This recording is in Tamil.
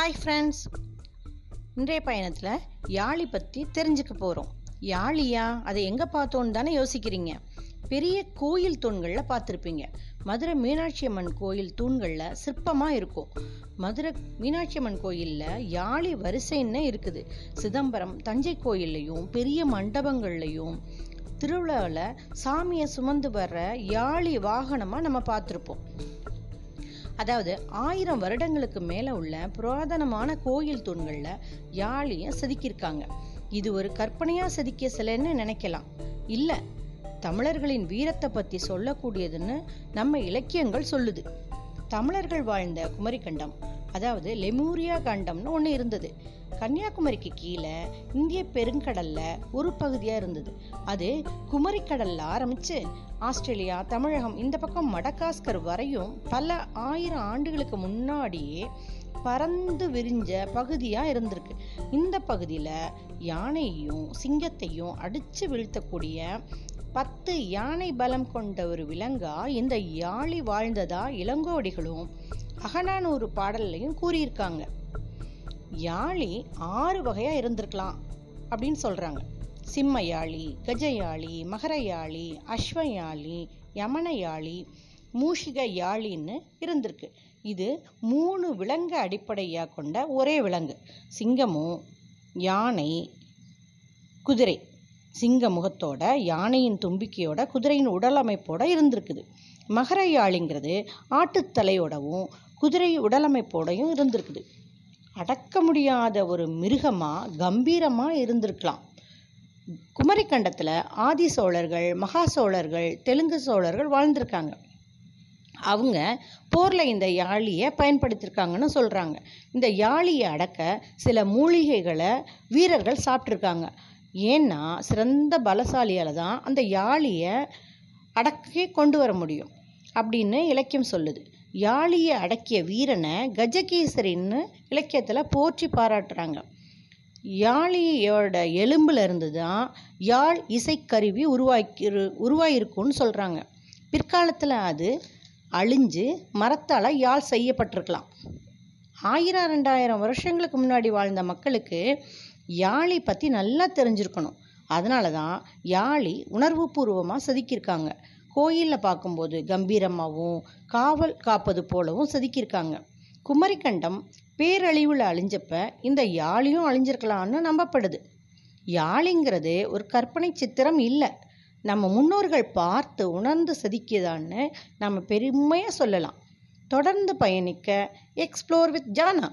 ஹாய் ஃப்ரெண்ட்ஸ் இன்றைய பயணத்தில் யாழி பற்றி தெரிஞ்சுக்க போகிறோம் யாழியா? அதை எங்கே பார்த்தோன்னு தானே யோசிக்கிறீங்க. பெரிய கோயில் தூண்களில் பார்த்துருப்பீங்க. மதுரை மீனாட்சி அம்மன் கோயில் தூண்களில் சிற்பமாக இருக்கும். மதுரை மீனாட்சி அம்மன் கோயிலில் யாழி வரிசைன்னு இருக்குது. சிதம்பரம் தஞ்சை கோயில்லையும் பெரிய மண்டபங்கள்லையும் திருவிழாவில் சாமியை சுமந்து வர்ற யாழி வாகனமாக நம்ம பார்த்துருப்போம். அதாவது ஆயிரம் வருடங்களுக்கு மேலே உள்ள புராதனமான கோயில் தூண்களில் யாழியை செதுக்கியிருக்காங்க. இது ஒரு கற்பனையாக செதுக்கிய சிலைன்னு நினைக்கலாம். இல்லை தமிழர்களின் வீரத்தை பற்றி சொல்லக்கூடியதுன்னு நம்ம இலக்கியங்கள் சொல்லுது. தமிழர்கள் வாழ்ந்த குமரிக்கண்டம் அதாவது லெமூரியா கண்டம்னு ஒன்று இருந்தது. கன்னியாகுமரிக்கு கீழே இந்திய பெருங்கடல்ல ஒரு பகுதியாக இருந்தது. அது குமரிக்கடல்ல ஆரம்பிச்சு ஆஸ்திரேலியா தமிழகம் இந்த பக்கம் மடகாஸ்கர் வரையும் பல ஆயிரம் ஆண்டுகளுக்கு முன்னாடியே பறந்து விரிஞ்ச பகுதியாக இருந்திருக்கு. இந்த பகுதியில் யானையையும் சிங்கத்தையும் அடித்து வீழ்த்தக்கூடிய பத்து யானை பலம் கொண்ட ஒரு விலங்கா இந்த யாழி வாழ்ந்ததா இளங்கோடிகளும் அகநானூறு பாடல்லையும் கூறியிருக்காங்க. யாழி ஆறு வகையா இருந்திருக்கலாம் அப்படின்னு சொல்றாங்க. சிம்ம யாழி கஜ யாழி மகர யாழி மூஷிக யாழின்னு இருந்திருக்கு. இது மூணு விலங்கு அடிப்படையாக கொண்ட ஒரே விலங்கு. சிங்கமும் யானை குதிரை. சிங்க முகத்தோட யானையின் தும்பிக்கையோட குதிரையின் உடல் அமைப்போட இருந்திருக்குது. மகரையாளிங்கிறது ஆட்டுத்தலையோடவும் குதிரை உடலமைப்போடையும் இருந்திருக்குது. அடக்க முடியாத ஒரு மிருகமா கம்பீரமா இருந்திருக்கலாம். குமரிக்கண்டத்தில் ஆதி சோழர்கள் மகா சோழர்கள் தெலுங்கு சோழர்கள் வாழ்ந்திருக்காங்க. அவங்க போரில் இந்த யாழியை பயன்படுத்தியிருக்காங்கன்னு சொல்கிறாங்க இந்த யாழியை அடக்க சில மூலிகைகளை வீரர்கள் சாப்பிட்ருக்காங்க ஏன்னா சிறந்த பலசாலியால் தான் அந்த யாழியை அடக்கி கொண்டு வர முடியும் அப்படின்னு இலக்கியம் சொல்லுது. யாழியை அடக்கிய வீரனை கஜகேசரின்னு இலக்கியத்தில் போற்றி பாராட்டுறாங்க. யாழியோட எலும்பில் இருந்து தான் யாழ் இசைக்கருவி உருவாக்கி உருவாயிருக்கும்னு சொல்கிறாங்க பிற்காலத்தில் அது அழிஞ்சு மரத்தால் யாழ் செய்யப்பட்டிருக்கலாம். ஆயிரம் ரெண்டாயிரம் வருஷங்களுக்கு முன்னாடி வாழ்ந்த மக்களுக்கு யாழி பற்றி நல்லா தெரிஞ்சிருக்கணும். அதனால தான் யாழி உணர்வு பூர்வமாக செதுக்கியிருக்காங்க. கோயிலில் பார்க்கும்போது கம்பீரமாகவும் காவல் காப்பது போலவும் செதுக்கியிருக்காங்க. குமரிக்கண்டம் பேரழிவில் அழிஞ்சப்ப இந்த யாழியும் அழிஞ்சிருக்கலாம்னு நம்பப்படுது. யாழிங்கிறது ஒரு கற்பனை சித்திரம் இல்லை. நம்ம முன்னோர்கள் பார்த்து உணர்ந்து செதுக்கியதான்னு நம்ம பெருமையாக சொல்லலாம். தொடர்ந்து பயணிக்க எக்ஸ்ப்ளோர் வித் ஜானா